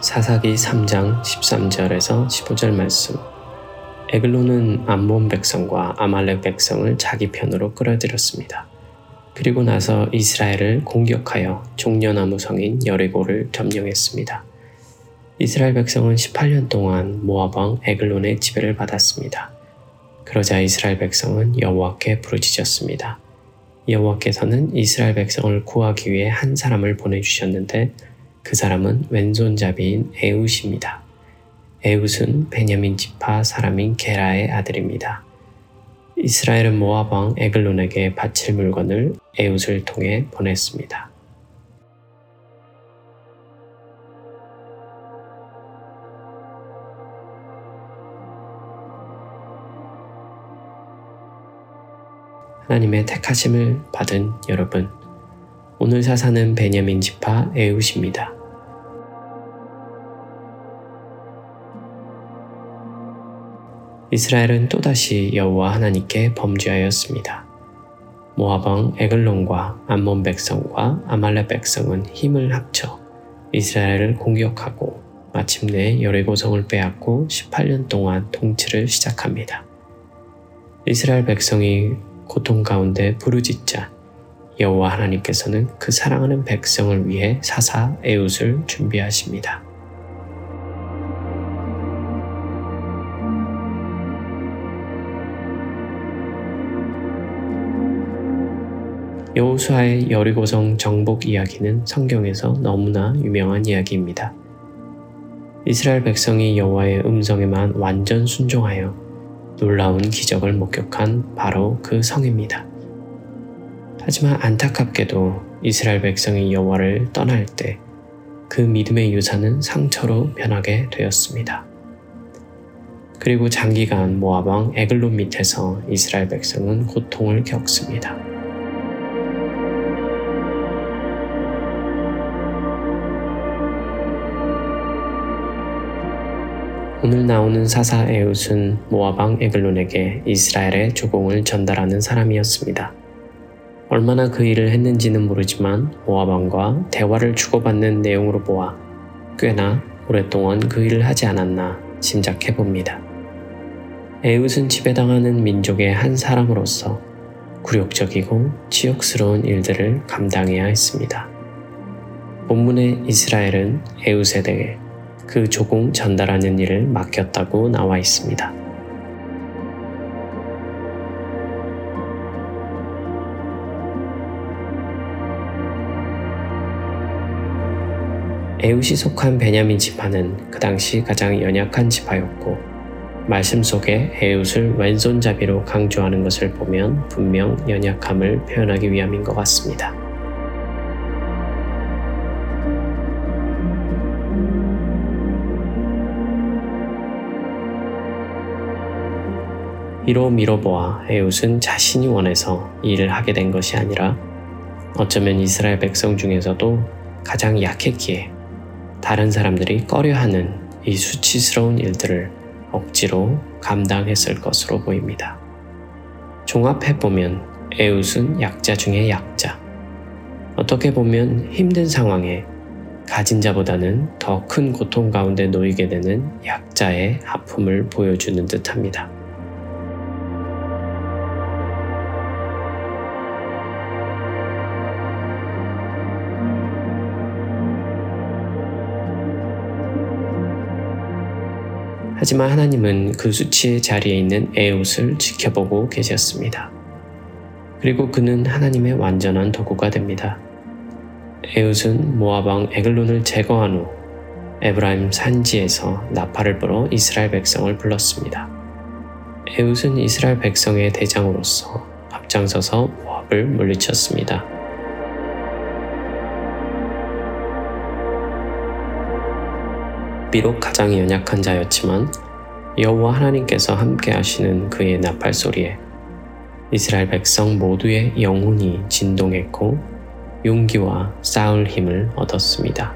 사사기 3장 13절에서 15절 말씀. 에글론은 암몬 백성과 아말렉 백성을 자기 편으로 끌어들였습니다. 그리고 나서 이스라엘을 공격하여 종려나무 성인 여리고를 점령했습니다. 이스라엘 백성은 18년 동안 왕 에글론의 지배를 받았습니다. 그러자 이스라엘 백성은 여호와께 부르짖었습니다. 여호와께서는 이스라엘 백성을 구하기 위해 한 사람을 보내주셨는데 그 사람은 왼손잡이인 에웃입니다. 에웃은 베냐민 지파 사람인 게라의 아들입니다. 이스라엘은 모압 왕 에글론에게 바칠 물건을 에웃을 통해 보냈습니다. 하나님의 택하심을 받은 여러분, 오늘 사사는 베냐민 지파 에웃입니다. 이스라엘은 또다시 여호와 하나님께 범죄하였습니다. 왕 에글론과 암몬 백성과 아말렉 백성은 힘을 합쳐 이스라엘을 공격하고 마침내 여리고성을 빼앗고 18년 동안 통치를 시작합니다. 이스라엘 백성이 고통 가운데 부르짖자 여호와 하나님께서는 그 사랑하는 백성을 위해 사사 에웃을 준비하십니다. 여호수아의 여리고성 정복 이야기는 성경에서 너무나 유명한 이야기입니다. 이스라엘 백성이 여호와의 음성에만 완전 순종하여 놀라운 기적을 목격한 바로 그 성입니다. 하지만 안타깝게도 이스라엘 백성이 여호와를 떠날 때 그 믿음의 유산은 상처로 변하게 되었습니다. 그리고 장기간 왕 에글론 밑에서 이스라엘 백성은 고통을 겪습니다. 오늘 나오는 사사 에웃은 모아방 에글론에게 이스라엘의 조공을 전달하는 사람이었습니다. 얼마나 그 일을 했는지는 모르지만 모아방과 대화를 주고받는 내용으로 보아 꽤나 오랫동안 그 일을 하지 않았나 짐작해 봅니다. 에웃은 지배당하는 민족의 한 사람으로서 굴욕적이고 치욕스러운 일들을 감당해야 했습니다. 본문의 이스라엘은 에웃에 대해 그 조공 전달하는 일을 맡겼다고 나와 있습니다. 에웃이 속한 베냐민 지파는 그 당시 가장 연약한 지파였고 말씀 속에 에웃을 왼손잡이로 강조하는 것을 보면 분명 연약함을 표현하기 위함인 것 같습니다. 이로 미로보아 에웃은 자신이 원해서 일을 하게 된 것이 아니라 어쩌면 이스라엘 백성 중에서도 가장 약했기에 다른 사람들이 꺼려하는 이 수치스러운 일들을 억지로 감당했을 것으로 보입니다. 종합해보면 에웃은 약자 중의 약자. 어떻게 보면 힘든 상황에 가진 자보다는 더 큰 고통 가운데 놓이게 되는 약자의 아픔을 보여주는 듯 합니다. 하지만 하나님은 그 수치의 자리에 있는 에웃을 지켜보고 계셨습니다. 그리고 그는 하나님의 완전한 도구가 됩니다. 에웃은 모아방 에글론을 제거한 후 에브라임 산지에서 나팔을 불어 이스라엘 백성을 불렀습니다. 에웃은 이스라엘 백성의 대장으로서 앞장서서 모압을 물리쳤습니다. 비록 가장 연약한 자였지만 여호와 하나님께서 함께 하시는 그의 나팔 소리에 이스라엘 백성 모두의 영혼이 진동했고 용기와 싸울 힘을 얻었습니다.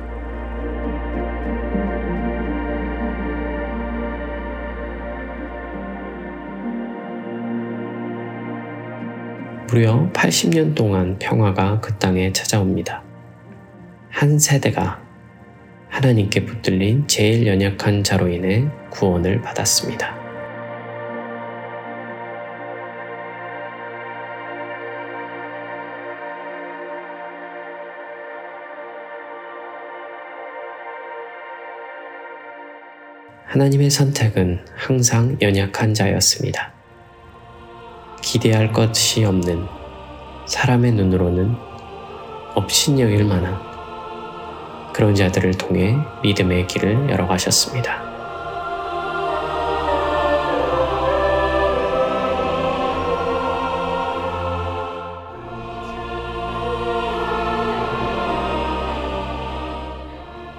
무려 80년 동안 평화가 그 땅에 찾아옵니다. 한 세대가 하나님께 붙들린 제일 연약한 자로 인해 구원을 받았습니다. 하나님의 선택은 항상 연약한 자였습니다. 기대할 것이 없는 사람의 눈으로는 업신여길 만한 그런 자들을 통해 믿음의 길을 열어가셨습니다.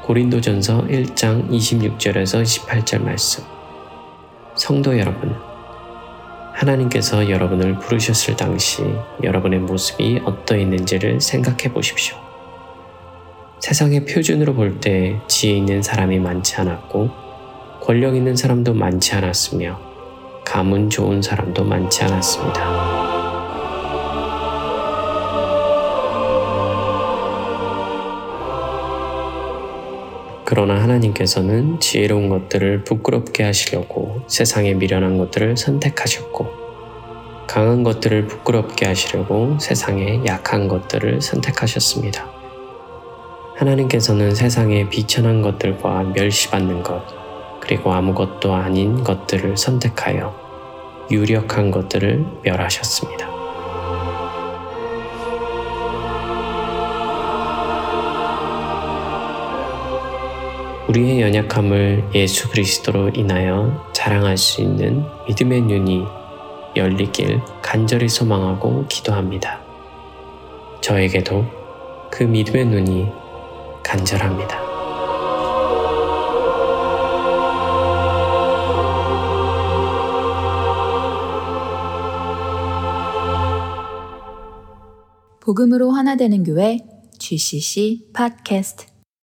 고린도전서 1장 26절에서 28절 말씀. 성도 여러분, 하나님께서 여러분을 부르셨을 당시 여러분의 모습이 어떠했는지를 생각해 보십시오. 세상의 표준으로 볼 때 지혜 있는 사람이 많지 않았고, 권력 있는 사람도 많지 않았으며, 가문 좋은 사람도 많지 않았습니다. 그러나 하나님께서는 지혜로운 것들을 부끄럽게 하시려고 세상에 미련한 것들을 선택하셨고, 강한 것들을 부끄럽게 하시려고 세상에 약한 것들을 선택하셨습니다. 하나님께서는 세상에 비천한 것들과 멸시받는 것, 그리고 아무것도 아닌 것들을 선택하여 유력한 것들을 멸하셨습니다. 우리의 연약함을 예수 그리스도로 인하여 자랑할 수 있는 믿음의 눈이 열리길 간절히 소망하고 기도합니다. 저에게도 그 믿음의 눈이 간절합니다. 복음으로 하나 되는 교회 GCC 팟캐스트